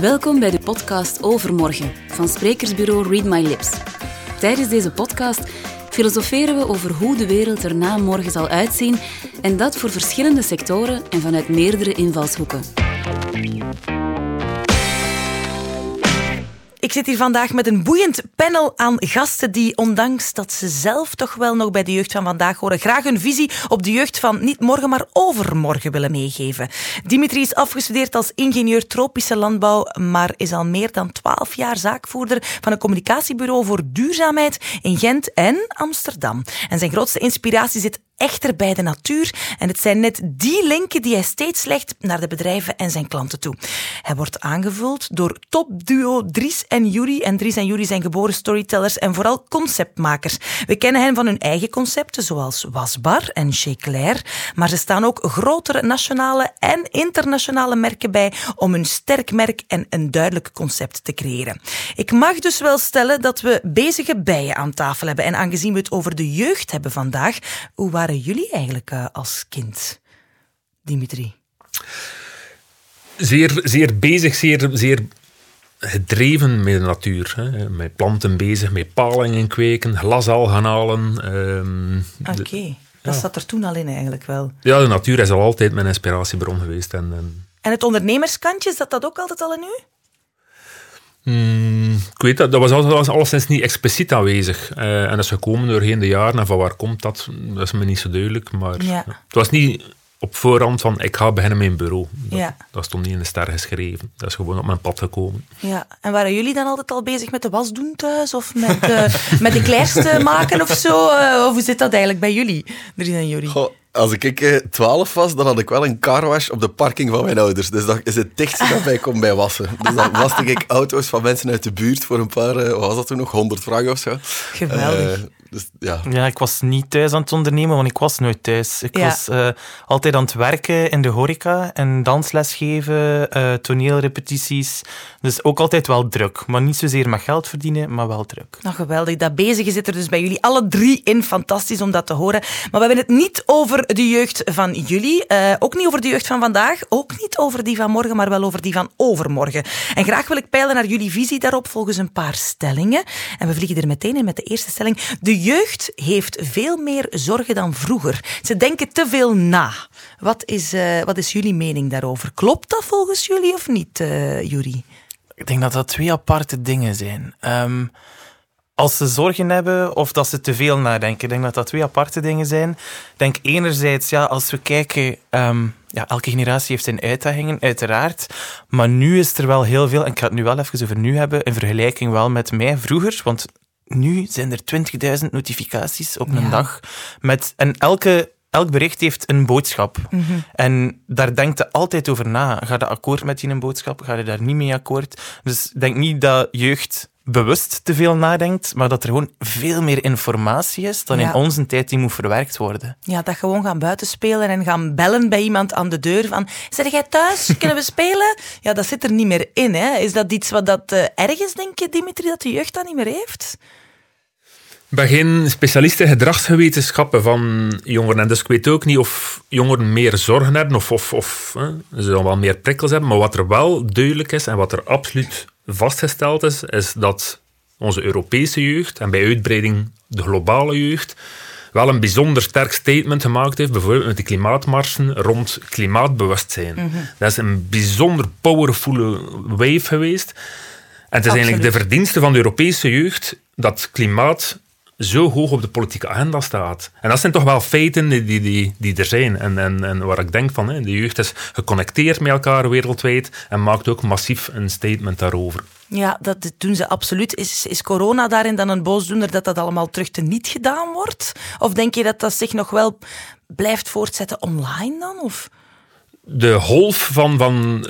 Welkom bij de podcast Overmorgen van sprekersbureau Read My Lips. Tijdens deze podcast filosoferen we over hoe de wereld er na morgen zal uitzien en dat voor verschillende sectoren en vanuit meerdere invalshoeken. Ik zit hier vandaag met een boeiend panel aan gasten die, ondanks dat ze zelf toch wel nog bij de jeugd van vandaag horen, graag hun visie op de jeugd van niet morgen, maar overmorgen willen meegeven. Dimitri is afgestudeerd als ingenieur tropische landbouw, maar is al meer dan twaalf jaar zaakvoerder van een communicatiebureau voor duurzaamheid in Gent en Amsterdam. En zijn grootste inspiratie zit echter bij de natuur. En het zijn net die linken die hij steeds legt naar de bedrijven en zijn klanten toe. Hij wordt aangevuld door topduo Dries en Yuri. En Dries en Yuri zijn geboren storytellers en vooral conceptmakers. We kennen hen van hun eigen concepten, zoals Wasbar en Chez Claire. Maar ze staan ook grotere nationale en internationale merken bij om een sterk merk en een duidelijk concept te creëren. Ik mag dus wel stellen dat we bezige bijen aan tafel hebben. En aangezien we het over de jeugd hebben vandaag, hoe waren jullie eigenlijk uh, als kind, Dimitri? Zeer, zeer bezig, zeer, zeer gedreven met de natuur. Hè. Met planten bezig, met palingen kweken, glasal gaan halen. Um, Oké, okay. dat zat er toen al in eigenlijk wel. Ja, de natuur is al altijd mijn inspiratiebron geweest. En, en... en het ondernemerskantje, zat dat ook altijd al in u? Mm, ik weet dat, dat was, was alleszins niet expliciet aanwezig. Uh, en dat is gekomen doorheen de jaren. En van waar komt dat? Dat is me niet zo duidelijk. Maar ja. het was niet op voorhand van ik ga beginnen met een bureau. Dat, ja. dat stond niet in de ster geschreven. Dat is gewoon op mijn pad gekomen. Ja, en waren jullie dan altijd al bezig met de was doen thuis? Of met, uh, met de kleerst maken of zo? Uh, of hoe zit dat eigenlijk bij jullie, Drie en jullie? Als ik 12 was, dan had ik wel een carwash op de parking van mijn ouders. Dus dat is het dichtste dat bij kon bij wassen. Dus dan waste ik auto's van mensen uit de buurt voor een paar, wat was dat toen nog, 100 frank of zo. Geweldig. Uh, dus, ja. ja, ik was niet thuis aan het ondernemen, want ik was nooit thuis. Ik ja. was uh, altijd aan het werken in de horeca en dansles geven, uh, toneelrepetities. Dus ook altijd wel druk. Maar niet zozeer met geld verdienen, maar wel druk. Nou, geweldig. Dat bezige zit er dus bij jullie alle drie in. Fantastisch om dat te horen. Maar we hebben het niet over de jeugd van jullie. Uh, ook niet over de jeugd van vandaag. Ook niet over die van morgen, maar wel over die van overmorgen. En graag wil ik peilen naar jullie visie daarop volgens een paar stellingen. En we vliegen er meteen in met de eerste stelling. De jeugd heeft veel meer zorgen dan vroeger. Ze denken te veel na. Wat is, uh, wat is jullie mening daarover? Klopt dat volgens jullie of niet, uh, Jury? Ik denk dat dat twee aparte dingen zijn. Um, als ze zorgen hebben of dat ze te veel nadenken. Ik denk dat dat twee aparte dingen zijn. Ik denk enerzijds, ja, als we kijken, um, ja, elke generatie heeft zijn uitdagingen, uiteraard. Maar nu is er wel heel veel, en ik ga het nu wel even over nu hebben, in vergelijking wel met mij vroeger. Want nu zijn er 20.000 notificaties op een ja. dag. Met, en elke, elk bericht heeft een boodschap. Mm -hmm. En daar denkt je altijd over na. Ga je akkoord met die een boodschap? Ga je daar niet mee akkoord? Dus denk niet dat jeugd bewust te veel nadenkt, maar dat er gewoon veel meer informatie is dan ja. in onze tijd die moet verwerkt worden. Ja, dat gewoon gaan buitenspelen en gaan bellen bij iemand aan de deur van zeg jij thuis, kunnen we spelen? Ja, dat zit er niet meer in. Hè? Is dat iets wat dat uh, erg is, denk je, Dimitri, dat de jeugd dat niet meer heeft? Ik ben geen specialist in gedragswetenschappen van jongeren. En dus ik weet ook niet of jongeren meer zorgen hebben of, of, of hè, ze dan wel meer prikkels hebben. Maar wat er wel duidelijk is en wat er absoluut vastgesteld is, is dat onze Europese jeugd en bij uitbreiding de globale jeugd wel een bijzonder sterk statement gemaakt heeft, bijvoorbeeld met de klimaatmarsen rond klimaatbewustzijn. Mm -hmm. Dat is een bijzonder powervolle wave geweest. En het is Absoluut. eigenlijk de verdienste van de Europese jeugd dat klimaat zo hoog op de politieke agenda staat. En dat zijn toch wel feiten die, die, die er zijn. En, en, en waar ik denk van, hè, de jeugd is geconnecteerd met elkaar wereldwijd en maakt ook massief een statement daarover. Ja, dat doen ze absoluut. Is, is corona daarin dan een boosdoener dat dat allemaal terug te niet gedaan wordt? Of denk je dat dat zich nog wel blijft voortzetten online dan? Of? De golf van, van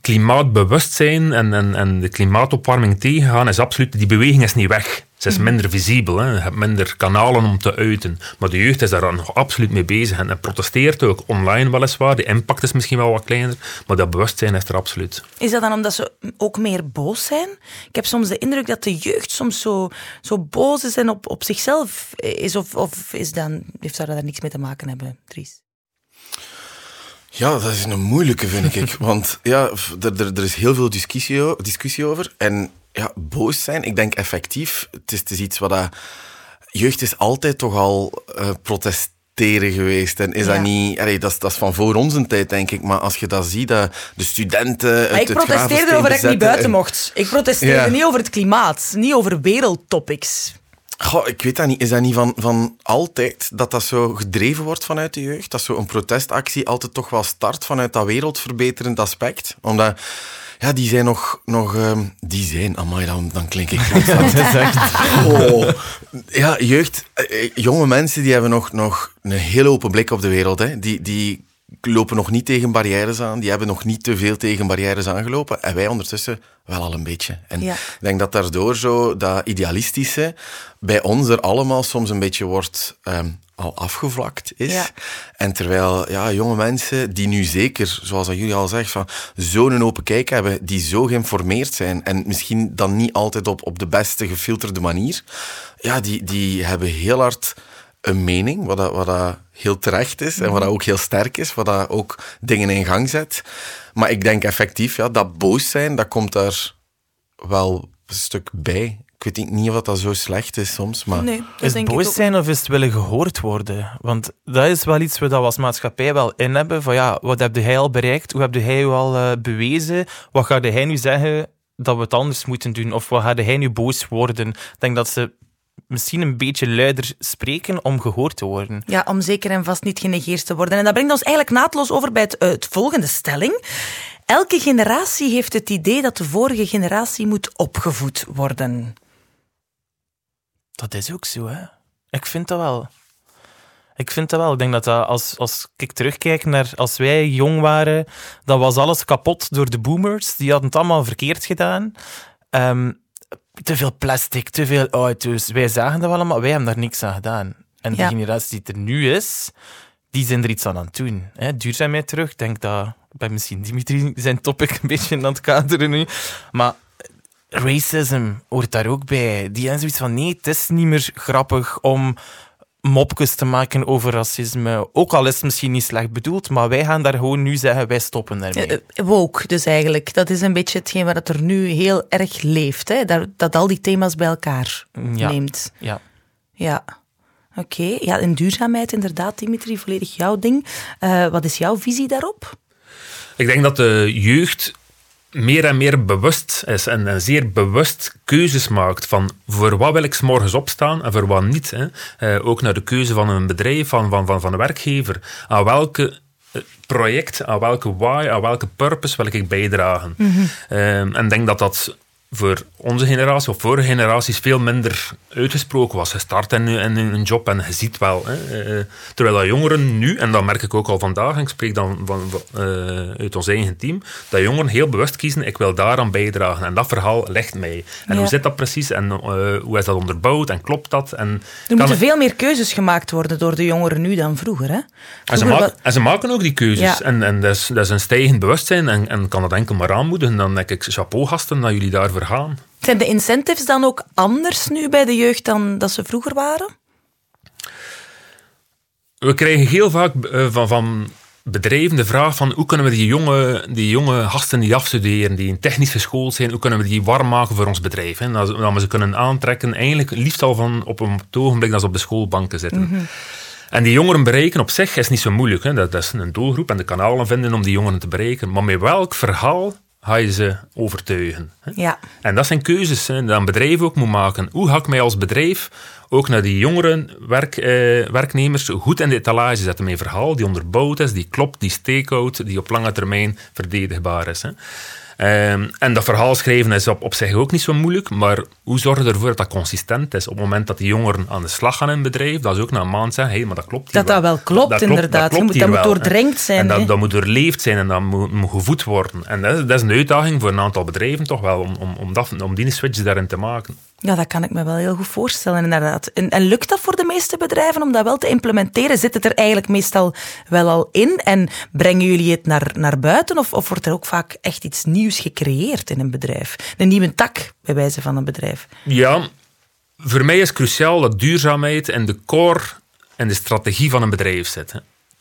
klimaatbewustzijn en, en, en de klimaatopwarming tegengaan is absoluut, die beweging is niet weg. Ze is minder visibel, hè. je hebt minder kanalen om te uiten. Maar de jeugd is daar nog absoluut mee bezig en protesteert ook online weliswaar. De impact is misschien wel wat kleiner, maar dat bewustzijn is er absoluut. Is dat dan omdat ze ook meer boos zijn? Ik heb soms de indruk dat de jeugd soms zo, zo boos is en op, op zichzelf is. Of, of is dan, heeft dat daar niks mee te maken hebben, Dries? Ja, dat is een moeilijke, vind ik. Want ja, er, er, er is heel veel discussie, discussie over. En ja, boos zijn, ik denk effectief, het is, het is iets wat dat... Jeugd is altijd toch al uh, protesteren geweest. En is Ja. dat niet... Allee, dat, is, dat is van voor onze tijd, denk ik. Maar als je dat ziet, dat de studenten Maar ik protesteerde over dat ik niet buiten en- mocht. Ik protesteerde Ja. niet over het klimaat, niet over wereldtopics. Goh, ik weet dat niet. Is dat niet van, van altijd dat dat zo gedreven wordt vanuit de jeugd? Dat zo'n protestactie altijd toch wel start vanuit dat wereldverbeterend aspect? Omdat, ja, die zijn nog... nog ehm, die zijn, amai, dan, dan klink ik Oh. Ja, jeugd, eh, eh, jonge mensen die hebben nog, nog een hele open blik op de wereld. Hè. Die, die lopen nog niet tegen barrières aan. Die hebben nog niet te veel tegen barrières aangelopen. En wij ondertussen wel al een beetje. En Ja. ik denk dat daardoor zo dat idealistische bij ons er allemaal soms een beetje wordt ehm, al afgevlakt is. Ja. En terwijl ja, jonge mensen die nu zeker, zoals dat jullie al zeggen, van zo'n open kijk hebben, die zo geïnformeerd zijn en misschien dan niet altijd op, op de beste gefilterde manier, ja, die, die hebben heel hard een mening, wat, dat, wat dat heel terecht is en wat dat ook heel sterk is, wat dat ook dingen in gang zet. Maar ik denk effectief, ja, dat boos zijn, dat komt daar wel een stuk bij. Ik weet niet of dat zo slecht is soms, maar... Nee, dat Is het boos ook. zijn of is het willen gehoord worden? Want dat is wel iets waar we als maatschappij wel in hebben. Van ja, wat heb hij al bereikt? Hoe heb hij al eh, bewezen? Wat gaat hij nu zeggen dat we het anders moeten doen? Of wat gaat hij nu boos worden? Ik denk dat ze misschien een beetje luider spreken om gehoord te worden. Ja, om zeker en vast niet genegeerd te worden. En dat brengt ons eigenlijk naadloos over bij het, eh, het volgende stelling. Elke generatie heeft het idee dat de vorige generatie moet opgevoed worden. Dat is ook zo, hè? Ik vind dat wel. Ik vind dat wel. Ik denk dat, dat als, als ik terugkijk naar als wij jong waren, dan was alles kapot door de boomers. Die hadden het allemaal verkeerd gedaan. Ehm, te veel plastic, te veel auto's. Wij zagen dat allemaal, wij hebben daar niks aan gedaan. En Ja. de generatie die er nu is, die zijn er iets aan aan het doen. Hè? Duurzaamheid terug. Ik denk dat... Ik ben misschien Dimitri zijn topic een beetje aan het kaderen nu. Maar racism hoort daar ook bij. Die hebben zoiets van, nee, het is niet meer grappig om mopjes te maken over racisme. Ook al is het misschien niet slecht bedoeld, maar wij gaan daar gewoon nu zeggen, wij stoppen daarmee. Eh, eh, Woke dus eigenlijk. Dat is een beetje hetgeen wat er nu heel erg leeft. Hè? Dat, dat al die thema's bij elkaar Ja. neemt. Ja. Ja. Oké, ja, en duurzaamheid inderdaad, Dimitri, volledig jouw ding. Eh, wat is jouw visie daarop? Ik denk dat de jeugd meer en meer bewust is en, en zeer bewust keuzes maakt van voor wat wil ik 's morgens opstaan en voor wat niet. Hè. Eh, ook naar de keuze van een bedrijf, van, van, van, van een werkgever. Aan welke eh, project, aan welke why, aan welke purpose wil ik bijdragen. Eh, en ik denk dat dat voor onze generatie of vorige generaties veel minder uitgesproken was. Je start in, in een job en je ziet wel. Hè, eh, terwijl dat jongeren nu, en dat merk ik ook al vandaag, en ik spreek dan van, eh, uit ons eigen team, dat jongeren heel bewust kiezen, ik wil daaraan bijdragen. En dat verhaal ligt mij. En Ja. hoe zit dat precies? En eh, hoe is dat onderbouwd? En klopt dat? En Er moeten veel meer keuzes gemaakt worden door de jongeren nu dan vroeger. Hè? en ze, maken, wa- en ze maken ook die keuzes. Ja. En, en dat, is, dat is een stijgend bewustzijn en, en kan dat enkel maar aanmoedigen. Dan denk ik, chapeau gasten, dat jullie daarvoor Zijn de incentives dan ook anders nu bij de jeugd dan dat ze vroeger waren? We krijgen heel vaak eh, van, van bedrijven de vraag van hoe kunnen we die jonge, die jonge gasten die afstuderen, die in technisch geschoold zijn, hoe kunnen we die warm maken voor ons bedrijf? Hè? Dat, dat we ze kunnen aantrekken, eigenlijk liefst al van op een het ogenblik dat ze op de schoolbanken zitten. En die jongeren bereiken op zich is niet zo moeilijk. Hè? Dat, dat is een doelgroep en de kanalen vinden om die jongeren te bereiken. Maar met welk verhaal ga je ze overtuigen? Ja. En dat zijn keuzes hè, dat een bedrijf ook moet maken. Hoe ga ik mij als bedrijf ook naar die jongeren werk, eh, werknemers goed in de etalage zetten een verhaal die onderbouwd is, die klopt, die steekhoudt, die op lange termijn verdedigbaar is. Hè. Ehm, en dat verhaal schrijven is op, op zich ook niet zo moeilijk, maar hoe zorg je ervoor dat dat consistent is? Op het moment dat die jongeren aan de slag gaan in een bedrijf, dat is ook na een maand zeggen, hé, hey, maar dat klopt Dat dat wel klopt, inderdaad. Je moet- dat moet wel, hè. doordrenkt zijn, En dat, dat moet doorleefd zijn en dat moet, moet gevoed worden. En dat is, dat is een uitdaging voor een aantal bedrijven toch wel, om, om, om, dat, om die switch daarin te maken. Ja, dat kan ik me wel heel goed voorstellen, inderdaad. En, en lukt dat voor de meeste bedrijven om dat wel te implementeren? Zit het er eigenlijk meestal wel al in? En brengen jullie het naar, naar buiten? Of, of wordt er ook vaak echt iets nieuws gecreëerd in een bedrijf? Een nieuwe tak, bij wijze van een bedrijf. Ja, voor mij is cruciaal dat duurzaamheid in de core en de strategie van een bedrijf zit.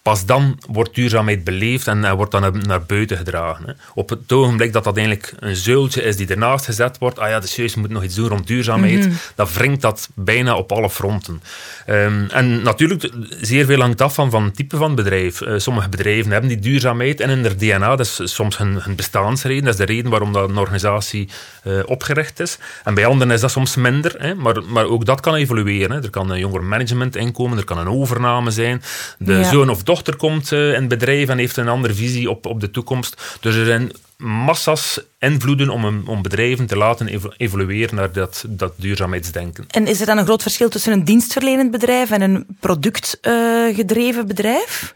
Pas dan wordt duurzaamheid beleefd en, wordt dan naar, buiten gedragen. Hè. Op het ogenblik dat dat eigenlijk een zeultje is die ernaast gezet wordt, ah ja, de serieus, we moeten nog iets doen rond duurzaamheid, mm dan wringt dat bijna op alle fronten. Ehm, en natuurlijk, zeer veel hangt af van, van het type van bedrijf. Uh, sommige bedrijven hebben die duurzaamheid en in hun DNA, dat is soms hun, hun bestaansreden, dat is de reden waarom dat een organisatie uh, opgericht is. En bij anderen is dat soms minder, hè, maar, maar ook dat kan evolueren. Hè. Er kan een jonger management inkomen, er kan een overname zijn, de zoon of dochter komt uh, in het bedrijf en heeft een andere visie op, op de toekomst. Dus er zijn massa's invloeden om, om bedrijven te laten evolueren naar dat, dat duurzaamheidsdenken. En is er dan een groot verschil tussen een dienstverlenend bedrijf en een productgedreven bedrijf?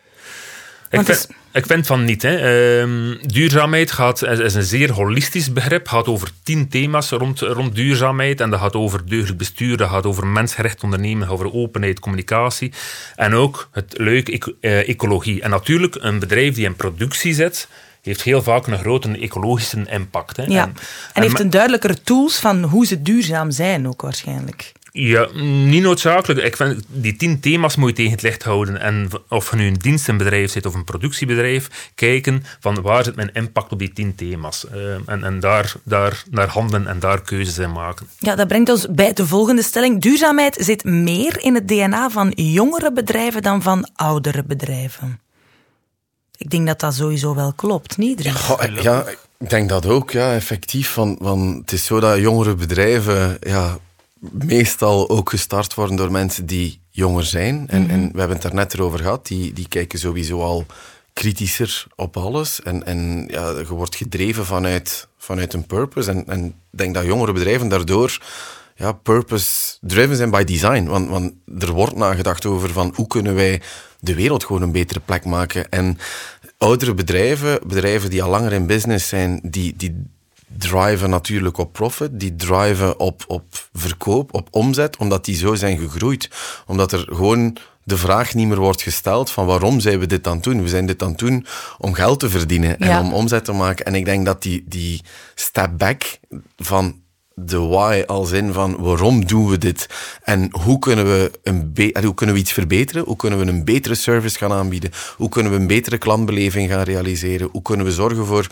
Ik vind, ik vind, van niet. Hè. Ehm, duurzaamheid gaat, is een zeer holistisch begrip. gaat over tien thema's rond, rond duurzaamheid. En dat gaat over deugdelijk bestuur, dat gaat over mensgerecht ondernemen, over openheid, communicatie. En ook het leuke eh, ecologie. En natuurlijk, een bedrijf die in productie zit, heeft heel vaak een grote ecologische impact. Hè. Ja. En, en, heeft een duidelijkere tools van hoe ze duurzaam zijn ook waarschijnlijk. Ja, niet noodzakelijk. Ik vind, die tien thema's moet je tegen het licht houden. En of je nu een dienstenbedrijf zit of een productiebedrijf, kijken van waar zit mijn impact op die tien thema's. Uh, en en daar, daar naar handelen en daar keuzes in maken. Ja, dat brengt ons bij de volgende stelling. Duurzaamheid zit meer in het DNA van jongere bedrijven dan van oudere bedrijven. Ik denk dat dat sowieso wel klopt, niet? Ja, ja, ik denk dat ook, ja, effectief. Van, van, het is zo dat jongere bedrijven ja, meestal ook gestart worden door mensen die jonger zijn. En, mhm. en we hebben het daar net erover gehad, die, die kijken sowieso al kritischer op alles. En, en ja, je wordt gedreven vanuit, vanuit een purpose. En, en ik denk dat jongere bedrijven daardoor ja, purpose-driven zijn by design. Want, want er wordt nagedacht over van hoe kunnen wij de wereld gewoon een betere plek maken. En oudere bedrijven, bedrijven die al langer in business zijn, die, die driven natuurlijk op profit, die driven op, op verkoop, op omzet, omdat die zo zijn gegroeid. Omdat er gewoon de vraag niet meer wordt gesteld van waarom zijn we dit aan het doen? We zijn dit aan het doen om geld te verdienen en om omzet te maken. En ik denk dat die, die step back van de why als in van waarom doen we dit en hoe kunnen we, een hoe kunnen we iets verbeteren, hoe kunnen we een betere service gaan aanbieden, hoe kunnen we een betere klantbeleving gaan realiseren, hoe kunnen we zorgen voor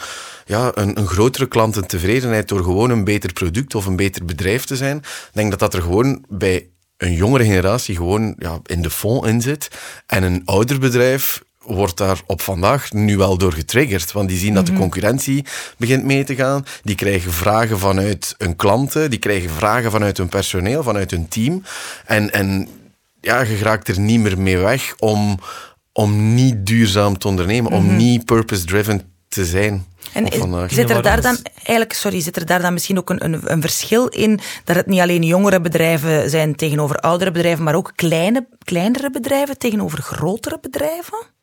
ja, een, een grotere klantentevredenheid door gewoon een beter product of een beter bedrijf te zijn. Ik denk dat dat er gewoon bij een jongere generatie gewoon ja, in de fond in zit. En een ouder bedrijf wordt daar op vandaag nu wel door getriggerd. Want die zien dat de mhm. concurrentie begint mee te gaan. Die krijgen vragen vanuit hun klanten. Die krijgen vragen vanuit hun personeel, vanuit hun team. En, en ja, je raakt er niet meer mee weg om, om niet duurzaam te ondernemen. Om mhm. niet purpose-driven te zijn. En zit er daar dan eigenlijk, sorry, zit er daar dan misschien ook een, een, een, verschil in dat het niet alleen jongere bedrijven zijn tegenover oudere bedrijven, maar ook kleine, kleinere bedrijven tegenover grotere bedrijven?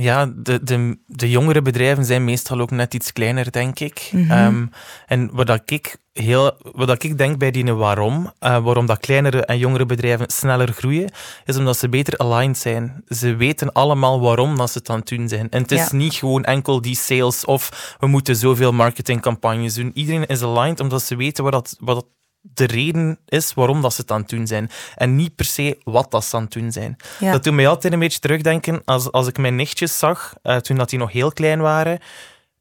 Ja, de, de, de jongere bedrijven zijn meestal ook net iets kleiner, denk ik. Mm -hmm. en wat dat ik, heel, wat dat ik denk bij die waarom, uh, waarom dat kleinere en jongere bedrijven sneller groeien, is omdat ze beter aligned zijn. Ze weten allemaal waarom dat ze het aan het doen zijn. En het is niet gewoon enkel die sales of we moeten zoveel marketingcampagnes doen. Iedereen is aligned omdat ze weten wat dat, wat dat de reden is waarom dat ze het aan het doen zijn. En niet per se wat dat ze aan het doen zijn. Dat doet mij altijd een beetje terugdenken als, als ik mijn nichtjes zag, uh, toen dat die nog heel klein waren.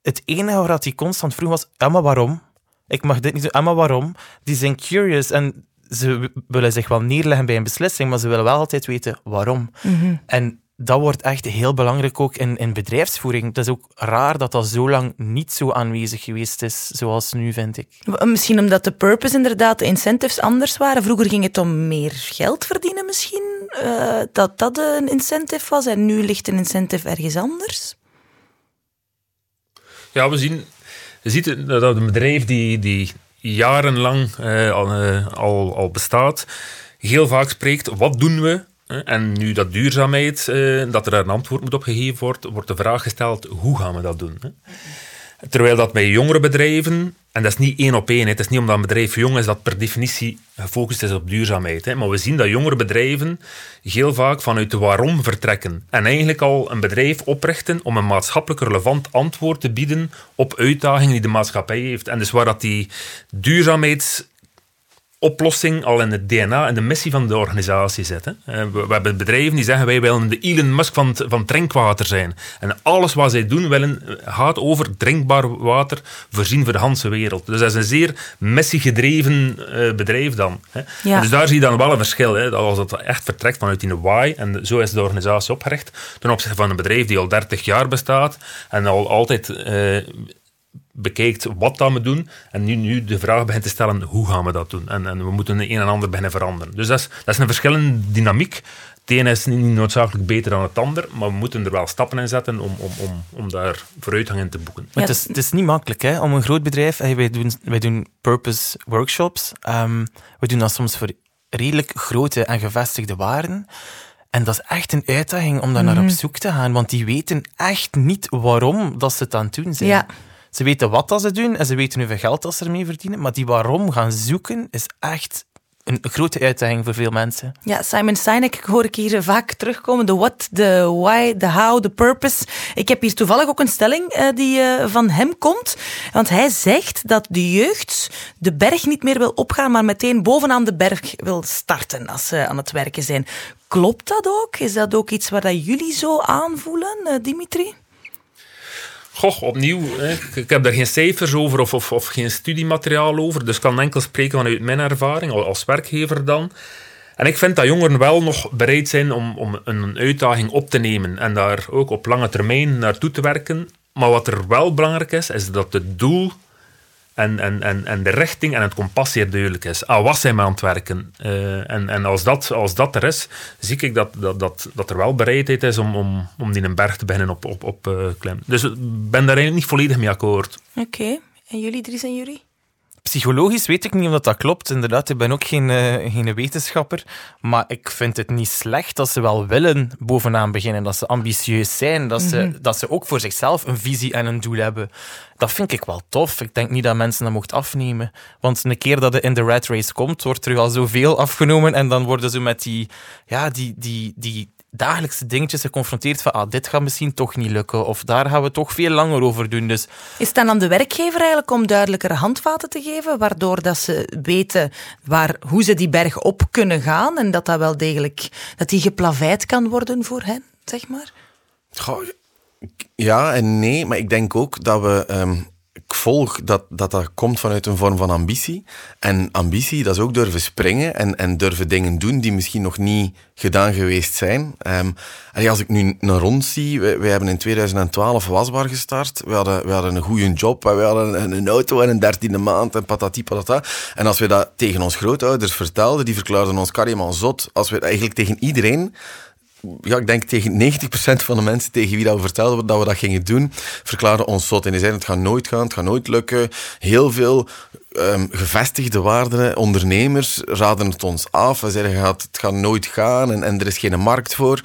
Het enige waar die constant vroeg was, Emma, waarom? Ik mag dit niet doen. Emma, waarom? Die zijn curious en ze willen zich wel neerleggen bij een beslissing, maar ze willen wel altijd weten waarom. Mhm. En dat wordt echt heel belangrijk ook in, in bedrijfsvoering. Het is ook raar dat dat zo lang niet zo aanwezig geweest is, zoals nu, vind ik. Misschien omdat de purpose inderdaad, de incentives anders waren. Vroeger ging het om meer geld verdienen misschien, uh, dat dat een incentive was. En nu ligt een incentive ergens anders. Ja, we zien... Je ziet dat een bedrijf die, die jarenlang uh, al, uh, al, al bestaat, heel vaak spreekt, wat doen we en nu dat duurzaamheid, eh, dat er een antwoord moet op gegeven worden, wordt de vraag gesteld, hoe gaan we dat doen? Terwijl dat bij jongere bedrijven, en dat is niet één op één, het is niet omdat een bedrijf jong is dat per definitie gefocust is op duurzaamheid. Maar we zien dat jongere bedrijven heel vaak vanuit de waarom vertrekken. En eigenlijk al een bedrijf oprichten om een maatschappelijk relevant antwoord te bieden op uitdagingen die de maatschappij heeft. En dus waar dat die duurzaamheids oplossing al in het DNA en de missie van de organisatie zit. Hè. Eh, We, hebben bedrijven die zeggen wij willen de Elon Musk van, van drinkwater zijn. En alles wat zij doen willen, eh, gaat over drinkbaar water voorzien voor de hele wereld. Dus dat is een zeer missiegedreven eh, bedrijf dan. Ja. Dus daar zie je dan wel een verschil. Hè. Als dat echt vertrekt vanuit die why, en zo is de organisatie opgericht, ten opzichte van een bedrijf die al 30 jaar bestaat en al altijd bekijkt wat dat we doen. En nu, nu de vraag begint te stellen, hoe gaan we dat doen? En, en we moeten een en ander beginnen veranderen. Dus dat is, dat is een verschillende dynamiek. Het ene is niet noodzakelijk beter dan het ander, maar we moeten er wel stappen in zetten om, om, om, om daar vooruitgang in te boeken. Ja. het, is, het is niet makkelijk hè, om een groot bedrijf. hey, wij, doen, wij doen purpose workshops. Ehm, we doen dat soms voor redelijk grote en gevestigde waarden. En dat is echt een uitdaging om daar naar op zoek te gaan. Want die weten echt niet waarom dat ze het aan het doen zijn. Ja. Ze weten wat ze doen en ze weten hoeveel geld dat ze ermee verdienen. Maar die waarom gaan zoeken is echt een grote uitdaging voor veel mensen. Ja, Simon Sinek hoor ik hier vaak terugkomen. De what, de why, de how, de purpose. Ik heb hier toevallig ook een stelling eh, die eh, van hem komt. Want hij zegt dat de jeugd de berg niet meer wil opgaan, maar meteen bovenaan de berg wil starten als ze aan het werken zijn. Klopt dat ook? Is dat ook iets waar dat jullie zo aanvoelen, eh, Dimitri? Goh, opnieuw, ik, heb daar geen cijfers over of, of, geen studiemateriaal over, dus ik kan enkel spreken vanuit mijn ervaring al- als werkgever dan. En ik vind dat jongeren wel nog bereid zijn om, om een uitdaging op te nemen en daar ook op lange termijn naartoe te werken. Maar wat er wel belangrijk is, is dat het doel en, en, en, en de richting en het kompas zeer duidelijk is. Aan wat zijn we aan het werken? Eh, en en als, dat, als dat er is, zie ik dat, dat, dat, dat er wel bereidheid is om, om, om die een berg te beginnen op, op, op klimmen. Dus ik ben daar eigenlijk niet volledig mee akkoord. Oké. En jullie, Dries en jullie? Psychologisch weet ik niet of dat, klopt. Inderdaad, ik ben ook geen, eh, geen wetenschapper. Maar ik vind het niet slecht dat ze wel willen bovenaan beginnen. Dat ze ambitieus zijn. Dat, ze, dat ze ook voor zichzelf een visie en een doel hebben. Dat vind ik wel tof. Ik denk niet dat mensen dat mocht afnemen. Want een keer dat het in de rat race komt, wordt er al zoveel afgenomen. En dan worden ze met die, ja, die, die, die dagelijkse dingetjes geconfronteerd van ah, dit gaat misschien toch niet lukken. Of daar gaan we toch veel langer over doen. Dus Is het dan aan de werkgever eigenlijk om duidelijkere handvaten te geven, waardoor dat ze weten waar, hoe ze die berg op kunnen gaan en dat dat wel degelijk dat die geplaveid kan worden voor hen, zeg maar? Goh, ja en nee, maar ik denk ook dat we. ehm, volg dat, dat dat komt vanuit een vorm van ambitie. En ambitie, dat is ook durven springen en, en durven dingen doen die misschien nog niet gedaan geweest zijn. Ehm, allee, als ik nu naar rond zie, wij hebben in 2012 wasbaar gestart. We hadden, we hadden een goede job, en we hadden een, een auto en een dertiende maand en patati patata. En als we dat tegen ons grootouders vertelden, die verklaarden ons carrément zot. Als we eigenlijk tegen iedereen ja, ik denk tegen 90% van de mensen tegen wie dat we vertelden dat we dat gingen doen, verklaarden ons zot. En die zeiden, het gaat nooit gaan, het gaat nooit lukken. Heel veel ehm, gevestigde waarden, ondernemers, raden het ons af. We zeiden, het gaat, het gaat nooit gaan en, en er is geen markt voor.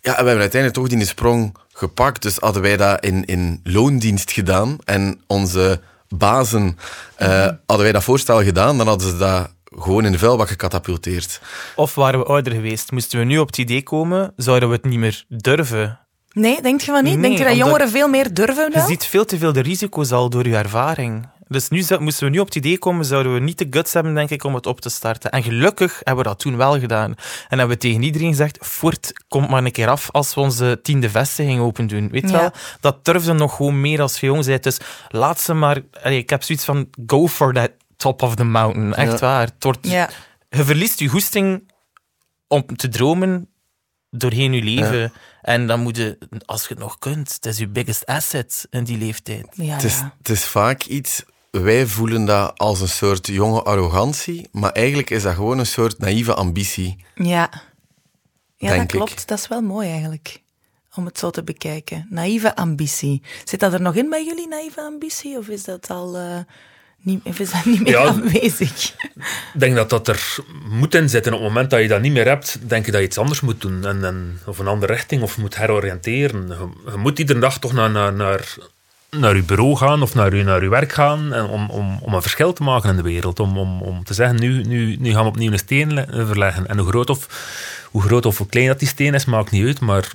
Ja, en we hebben uiteindelijk toch die sprong gepakt. Dus hadden wij dat in, in loondienst gedaan en onze bazen, eh, hadden wij dat voorstel gedaan, dan hadden ze dat gewoon in de vuilbak gecatapulteerd. Of waren we ouder geweest? Moesten we nu op het idee komen, zouden we het niet meer durven? Nee, denk je van niet? Nee, denk je dat jongeren veel meer durven Je ziet veel te veel de risico's al door je ervaring. Dus nu moesten we nu op het idee komen, zouden we niet de guts hebben, denk ik, om het op te starten. En gelukkig hebben we dat toen wel gedaan. En hebben we tegen iedereen gezegd, voort, komt maar een keer af als we onze tiende vestiging open doen. Weet je Ja. wel? Dat durfde nog gewoon meer als je jong bent. Dus laat ze maar... Allee, ik heb zoiets van, go for that top of the mountain. Echt Ja. waar. Het wordt- Ja. je verliest je goesting om te dromen doorheen je leven. En dan moet je, als je het nog kunt, het is je biggest asset in die leeftijd. Ja, Het is, ja. het is vaak iets, wij voelen dat als een soort jonge arrogantie, maar eigenlijk is dat gewoon een soort naïeve ambitie. Ja, ja dat ik. klopt. Dat is wel mooi eigenlijk, om het zo te bekijken. Naïeve ambitie. Zit dat er nog in bij jullie, naïeve ambitie? Of is dat al eh, niet, is dat niet meer Ja. aanwezig? Ik denk dat dat er moet in zitten. Op het moment dat je dat niet meer hebt, denk je dat je iets anders moet doen. En, en, of een andere richting, of moet heroriënteren. Je, je moet iedere dag toch naar, naar, naar, naar je bureau gaan of naar je, naar je werk gaan en om, om, om een verschil te maken in de wereld. Om, om, om te zeggen, nu, nu, nu gaan we opnieuw een steen le- verleggen. En hoe groot, of, hoe groot of hoe klein dat die steen is, maakt niet uit. Maar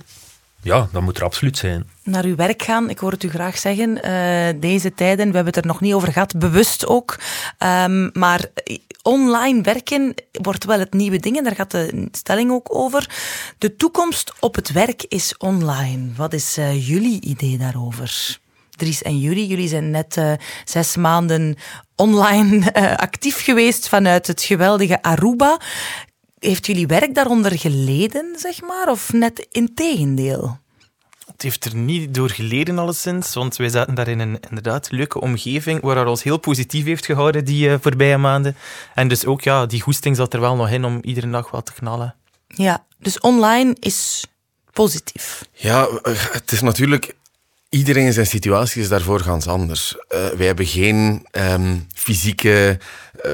ja, dat moet er absoluut zijn. Naar uw werk gaan, ik hoor het u graag zeggen. Uh, deze tijden, we hebben het er nog niet over gehad, bewust ook. Um, maar online werken wordt wel het nieuwe ding en daar gaat de stelling ook over. De toekomst op het werk is online. Wat is uh, jullie idee daarover? Dries en jullie, jullie zijn net zes maanden online actief geweest vanuit het geweldige Aruba. Heeft jullie werk daaronder geleden, zeg maar, of net in tegendeel? Het heeft er niet door geleden, alleszins, want wij zaten daar in een inderdaad leuke omgeving waar ons heel positief heeft gehouden die uh, voorbije maanden. En dus ook, ja, die goesting zat er wel nog in om iedere dag wat te knallen. Ja, dus online is positief. Ja, eh, het is natuurlijk iedereen zijn situatie is daarvoor ganz anders. Uh, wij hebben geen um, fysieke uh,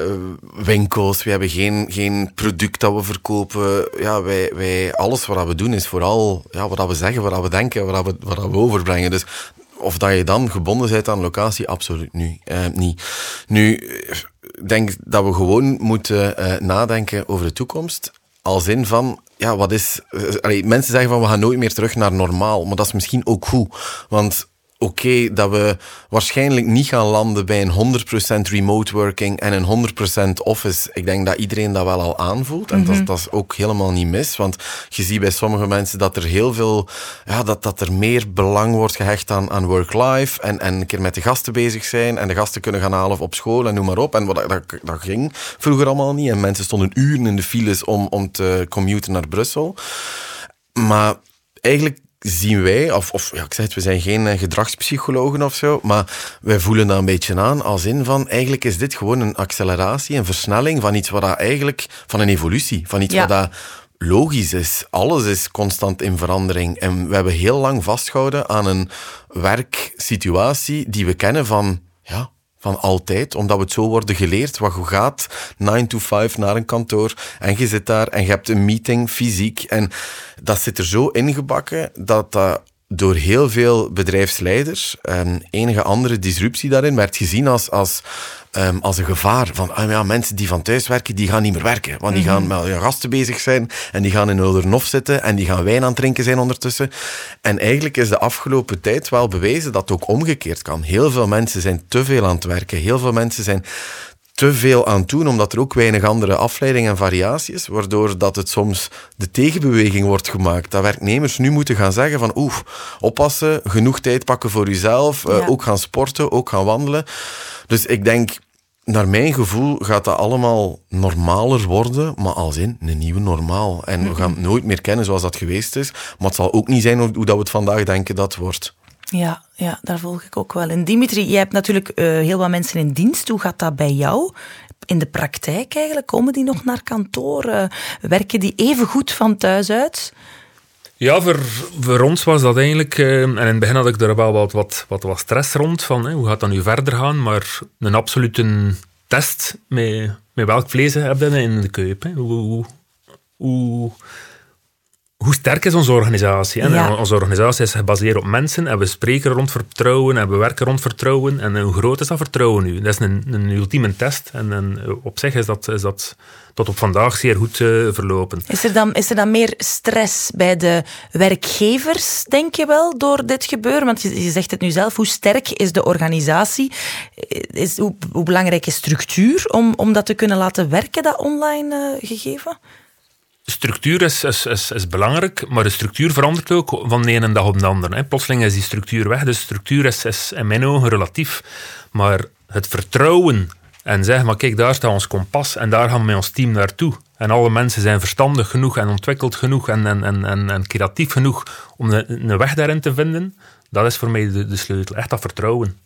winkels, we hebben geen, geen product dat we verkopen. Ja, wij, wij, alles wat we doen is vooral ja, wat we zeggen, wat we denken, wat we, wat we overbrengen. Dus of dat je dan gebonden bent aan locatie, absoluut nu, uh, niet. Nu, ik denk dat we gewoon moeten nadenken over de toekomst. Als in van, ja, wat is... Allee, mensen zeggen van, we gaan nooit meer terug naar normaal. Maar dat is misschien ook goed. Want oké dat we waarschijnlijk niet gaan landen bij een 100% remote working en een 100% office. Ik denk dat iedereen dat wel al aanvoelt. En dat, mhm. dat, is ook helemaal niet mis. Want je ziet bij sommige mensen dat er heel veel, ja, dat, dat er meer belang wordt gehecht aan, aan work-life. En, en een keer met de gasten bezig zijn. En de gasten kunnen gaan halen op school en noem maar op. En wat, dat, dat ging vroeger allemaal niet. En mensen stonden uren in de files om, om te commuten naar Brussel. Maar eigenlijk zien wij, of, of ja, ik zeg het, we zijn geen eh, gedragspsychologen of zo, maar wij voelen dat een beetje aan als in van, eigenlijk is dit gewoon een acceleratie, een versnelling van iets wat dat eigenlijk, van een evolutie, van iets wat dat logisch is. Alles is constant in verandering. En we hebben heel lang vastgehouden aan een werksituatie die we kennen van, ja, van altijd, omdat we het zo worden geleerd. Wat je gaat 9 to 5 naar een kantoor en je zit daar en je hebt een meeting fysiek. En dat zit er zo ingebakken dat dat door heel veel bedrijfsleiders en enige andere disruptie daarin werd gezien als, als um, als een gevaar. Van ah, ja, mensen die van thuis werken, die gaan niet meer werken. Want die gaan mhm. met hun gasten bezig zijn en die gaan in Uldernof zitten en die gaan wijn aan het drinken zijn ondertussen. En eigenlijk is de afgelopen tijd wel bewezen dat het ook omgekeerd kan. Heel veel mensen zijn te veel aan het werken. Heel veel mensen zijn te veel aan doen, omdat er ook weinig andere afleiding en variatie is, waardoor dat het soms de tegenbeweging wordt gemaakt. Dat werknemers nu moeten gaan zeggen van oeh, oppassen, genoeg tijd pakken voor uzelf, uh, ook gaan sporten, ook gaan wandelen. Dus ik denk, naar mijn gevoel gaat dat allemaal normaler worden, maar als in een nieuwe normaal. En we gaan het nooit meer kennen zoals dat geweest is, maar het zal ook niet zijn hoe dat we het vandaag denken dat het wordt. Ja, ja, daar volg ik ook wel in. Dimitri, jij hebt natuurlijk uh, heel wat mensen in dienst. Hoe gaat dat bij jou? In de praktijk eigenlijk? Komen die nog naar kantoor? Uh, werken die even goed van thuis uit? Ja, voor, voor ons was dat eigenlijk... Uh, en in het begin had ik er wel wat, wat, wat, stress rond. Van, hoe gaat dat nu verder gaan? Maar een absolute test met, met welk vlees heb je in de? Hoe, hoe, hoe hoe sterk is onze organisatie? En onze organisatie is gebaseerd op mensen en we spreken rond vertrouwen en we werken rond vertrouwen. En hoe groot is dat vertrouwen nu? Dat is een, een ultieme test en, en, op zich is dat, is dat tot op vandaag zeer goed uh, verlopen. Is er, dan, is er dan meer stress bij de werkgevers, denk je wel, door dit gebeuren? Want je, je zegt het nu zelf, hoe sterk is de organisatie? Is, hoe, hoe belangrijk is structuur om, om dat te kunnen laten werken, dat online uh, gegeven? Structuur is, is, is, belangrijk, maar de structuur verandert ook van de ene dag op de andere. Hè. Plotseling is die structuur weg. De structuur is, is in mijn ogen relatief. Maar het vertrouwen en zeggen, maar kijk, daar staat ons kompas en daar gaan we met ons team naartoe. En alle mensen zijn verstandig genoeg en ontwikkeld genoeg en, en, en, en, creatief genoeg om een, een weg daarin te vinden. Dat is voor mij de, de sleutel. Echt dat vertrouwen.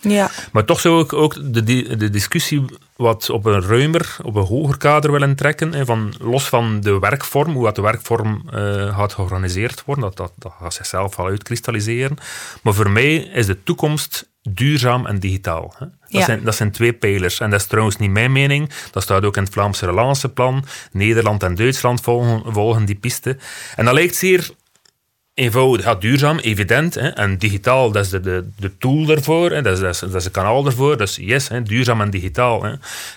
Ja. Maar toch zou ik ook de, de discussie wat op een ruimer, op een hoger kader willen trekken. van, los van de werkvorm, hoe dat de werkvorm uh, gaat georganiseerd worden, dat, dat, dat gaat zichzelf wel uitkristalliseren. Maar voor mij is de toekomst duurzaam en digitaal. Hè. Dat, ja. zijn, dat zijn twee pijlers. En dat is trouwens niet mijn mening. Dat staat ook in het Vlaamse relanceplan. Nederland en Duitsland volgen, volgen die piste. En dat lijkt zeer eenvoudig, ja, duurzaam, evident. Hè, en digitaal, dat is de, de, de tool daarvoor, dat, is, dat, is, dat kanaal daarvoor. Dus yes, hè, duurzaam en digitaal. Hè.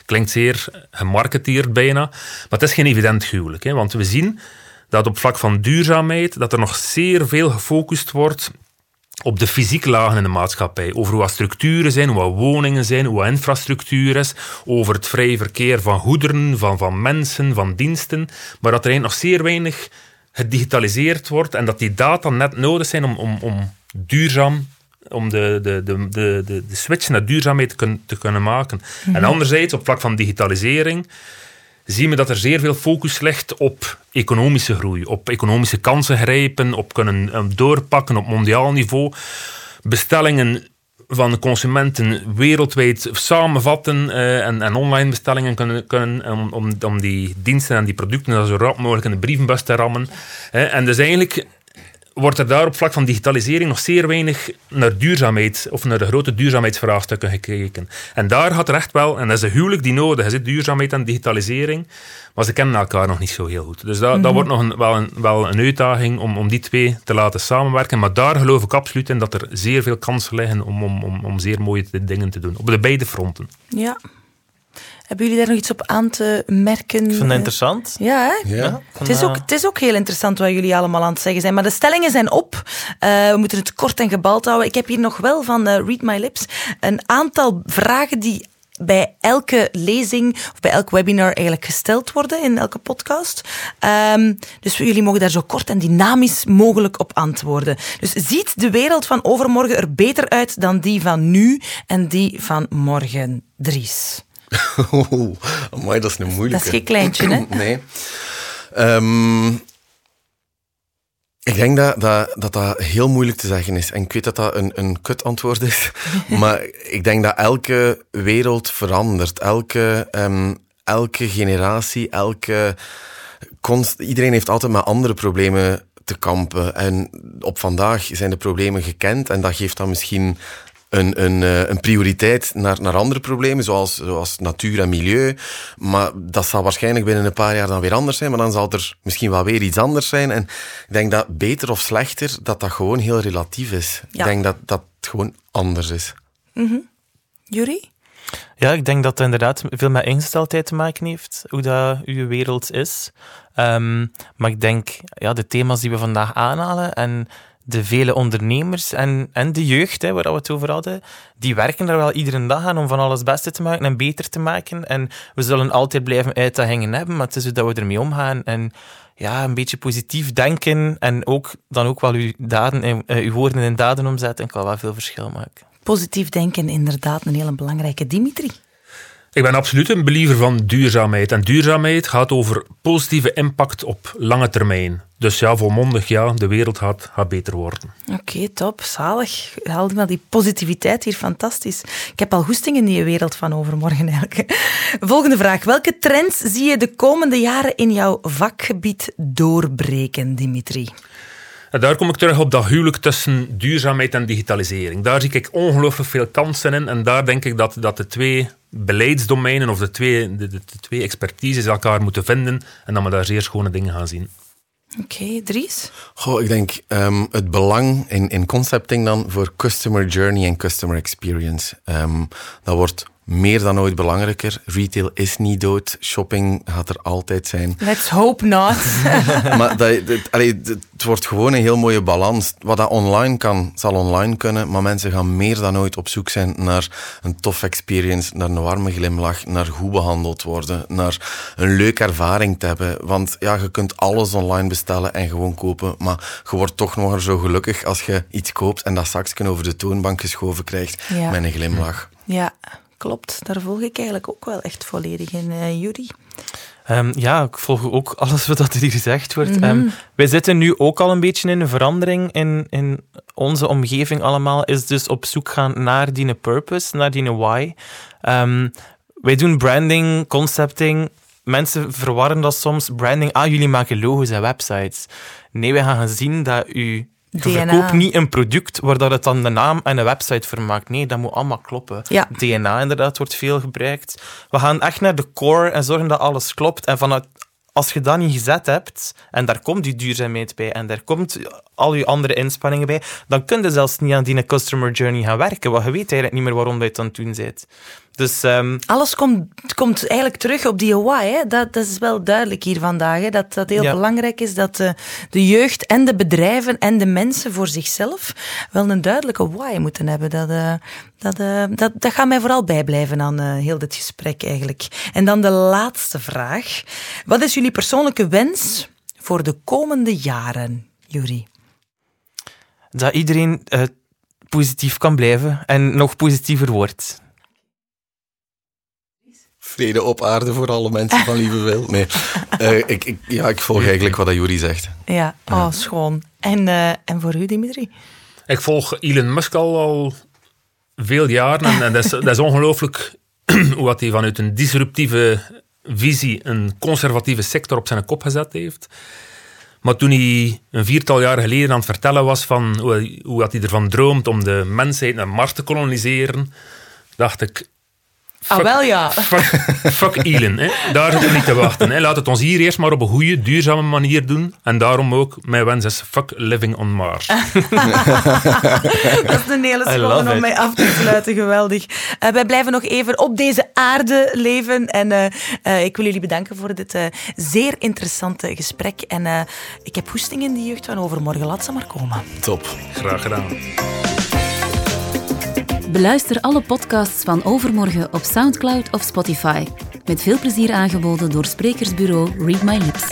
Klinkt zeer gemarketeerd bijna, maar het is geen evident huwelijk. Hè, want we zien dat op vlak van duurzaamheid dat er nog zeer veel gefocust wordt op de fysieke lagen in de maatschappij. Over hoe wat structuren zijn, hoe wat woningen zijn, hoe wat infrastructuur is. Over het vrije verkeer van goederen, van, van mensen, van diensten. Maar dat er nog zeer weinig gedigitaliseerd wordt en dat die data net nodig zijn om, om, om duurzaam om de, de, de, de, de, switch naar duurzaamheid te, kun, te kunnen maken. En anderzijds, op vlak van digitalisering, zien we dat er zeer veel focus ligt op economische groei, op economische kansen grijpen, op kunnen eh, doorpakken op mondiaal niveau. Bestellingen van consumenten wereldwijd samenvatten eh, en, en online bestellingen kunnen, kunnen om, om, om die diensten en die producten zo rap mogelijk in de brievenbus te rammen. En dus eigenlijk wordt er daar op vlak van digitalisering nog zeer weinig naar duurzaamheid of naar de grote duurzaamheidsvraagstukken gekeken. En daar gaat er echt wel, en dat is een huwelijk die nodig is, duurzaamheid en digitalisering, maar ze kennen elkaar nog niet zo heel goed. Dus dat, dat wordt nog een, wel, een, wel een uitdaging om, om die twee te laten samenwerken. Maar daar geloof ik absoluut in dat er zeer veel kansen liggen om, om, om, om zeer mooie dingen te doen. Op de beide fronten. Ja. Hebben jullie daar nog iets op aan te merken? Ik vind het interessant. Ja, hè? Ja. Het is, ook, het is ook heel interessant wat jullie allemaal aan het zeggen zijn. Maar de stellingen zijn op. Uh, we moeten het kort en gebald houden. Ik heb hier nog wel van uh, Read My Lips een aantal vragen die bij elke lezing of bij elk webinar eigenlijk gesteld worden in elke podcast. Um, dus jullie mogen daar zo kort en dynamisch mogelijk op antwoorden. Dus ziet de wereld van overmorgen er beter uit dan die van nu en die van morgen, Dries? Oeh, amai, dat is een moeilijke. Dat is geen kleintje, hè? nee. Um, ik denk dat dat, dat dat heel moeilijk te zeggen is. En ik weet dat dat een, een kut antwoord is. maar ik denk dat elke wereld verandert. Elke, um, elke generatie, elke... Konst, iedereen heeft altijd met andere problemen te kampen. En op vandaag zijn de problemen gekend. En dat geeft dan misschien een, een, eh, een prioriteit naar, naar andere problemen, zoals, zoals natuur en milieu. Maar dat zal waarschijnlijk binnen een paar jaar dan weer anders zijn. Maar dan zal er misschien wel weer iets anders zijn. En ik denk dat beter of slechter, dat dat gewoon heel relatief is. Ja. Ik denk dat dat gewoon anders is. Mm -hmm. Jury? Ja, ik denk dat het inderdaad veel met ingesteldheid te maken heeft, hoe dat uw wereld is. Um, maar ik denk, ja, de thema's die we vandaag aanhalen en de vele ondernemers en, en de jeugd, hè, waar we het over hadden, die werken er wel iedere dag aan om van alles beste te maken en beter te maken. En we zullen altijd blijven uitdagingen hebben, maar het is hoe dat we ermee omgaan. En ja, een beetje positief denken en ook, dan ook wel uw, daden, uh, uw woorden in daden omzetten, kan wel veel verschil maken. Positief denken, inderdaad, een hele belangrijke. Dimitri? Ik ben absoluut een believer van duurzaamheid. En duurzaamheid gaat over positieve impact op lange termijn. Dus ja, volmondig ja, de wereld gaat, gaat beter worden. Oké, top. Zalig. Haal wel die positiviteit hier, fantastisch. Ik heb al goesting in die wereld van overmorgen eigenlijk. Volgende vraag. Welke trends zie je de komende jaren in jouw vakgebied doorbreken, Dimitri? En daar kom ik terug op dat huwelijk tussen duurzaamheid en digitalisering. Daar zie ik ongelooflijk veel kansen in. En daar denk ik dat, dat de twee beleidsdomeinen of de twee, de, de, de twee expertises elkaar moeten vinden. En dat we daar zeer schone dingen gaan zien. Oké, okay, Dries? Goh, ik denk um, het belang in, in concepting dan voor customer journey en customer experience. Um, dat wordt meer dan ooit belangrijker. Retail is niet dood. Shopping gaat er altijd zijn. Let's hope not. maar dat, dat, allee, het wordt gewoon een heel mooie balans. Wat dat online kan, zal online kunnen. Maar mensen gaan meer dan ooit op zoek zijn naar een tof experience, naar een warme glimlach, naar goed behandeld worden, naar een leuke ervaring te hebben. Want ja, je kunt alles online bestellen en gewoon kopen. Maar je wordt toch nog zo gelukkig als je iets koopt en dat zakje over de toonbank geschoven krijgt ja. met een glimlach. Ja, klopt. Daar volg ik eigenlijk ook wel echt volledig in, uh, Jury. Um, ja, ik volg ook alles wat er hier gezegd wordt. Mm -hmm. um, wij zitten nu ook al een beetje in een verandering in, in onze omgeving allemaal. Is dus op zoek gaan naar die purpose, naar die why. Um, wij doen branding, concepting. Mensen verwarren dat soms. Branding, ah, jullie maken logo's en websites. Nee, wij gaan zien dat u je DNA. verkoopt niet een product waar dat het dan de naam en een website voor maakt. Nee, dat moet allemaal kloppen. Ja. DNA inderdaad wordt veel gebruikt. We gaan echt naar de core en zorgen dat alles klopt. En vanuit, als je dat niet gezet hebt, en daar komt die duurzaamheid bij, en daar komt al je andere inspanningen bij, dan kun je zelfs niet aan die customer journey gaan werken, want je weet eigenlijk niet meer waarom je het aan het doen bent. Dus, um... Alles komt, komt eigenlijk terug op die why. Hè? Dat, dat is wel duidelijk hier vandaag. Hè? Dat dat heel belangrijk is dat de, de jeugd en de bedrijven en de mensen voor zichzelf wel een duidelijke why moeten hebben. Dat, uh, dat, uh, dat, dat gaat mij vooral bijblijven aan uh, heel dit gesprek eigenlijk. En dan de laatste vraag. Wat is jullie persoonlijke wens voor de komende jaren, Jury? Dat iedereen positief kan blijven en nog positiever wordt vrede op aarde voor alle mensen van lieve wil. Nee, uh, ik, ik, ja, ik volg eigenlijk wat Jury zegt. Ja, oh, schoon. En, uh, en voor u, Dimitri? Ik volg Elon Musk al, al veel jaren. En, en dat is, dat is ongelooflijk hoe hij vanuit een disruptieve visie een conservatieve sector op zijn kop gezet heeft. Maar toen hij een viertal jaar geleden aan het vertellen was van hoe, hoe hij ervan droomt om de mensheid naar Mars te koloniseren, dacht ik, ah, wel ja. Fuck, fuck Elon. Hè. Daar zitten we niet te wachten. Hè. Laat het ons hier eerst maar op een goede, duurzame manier doen. En daarom ook, mijn wens is fuck living on Mars. dat is een hele schone om mij af te sluiten. Geweldig. Uh, wij blijven nog even op deze aarde leven. En uh, uh, ik wil jullie bedanken voor dit zeer interessante gesprek. En ik heb hoesting in de jeugd van overmorgen. Laat ze maar komen. Top. Graag gedaan. Beluister alle podcasts van Overmorgen op Soundcloud of Spotify. Met veel plezier aangeboden door sprekersbureau Read My Lips.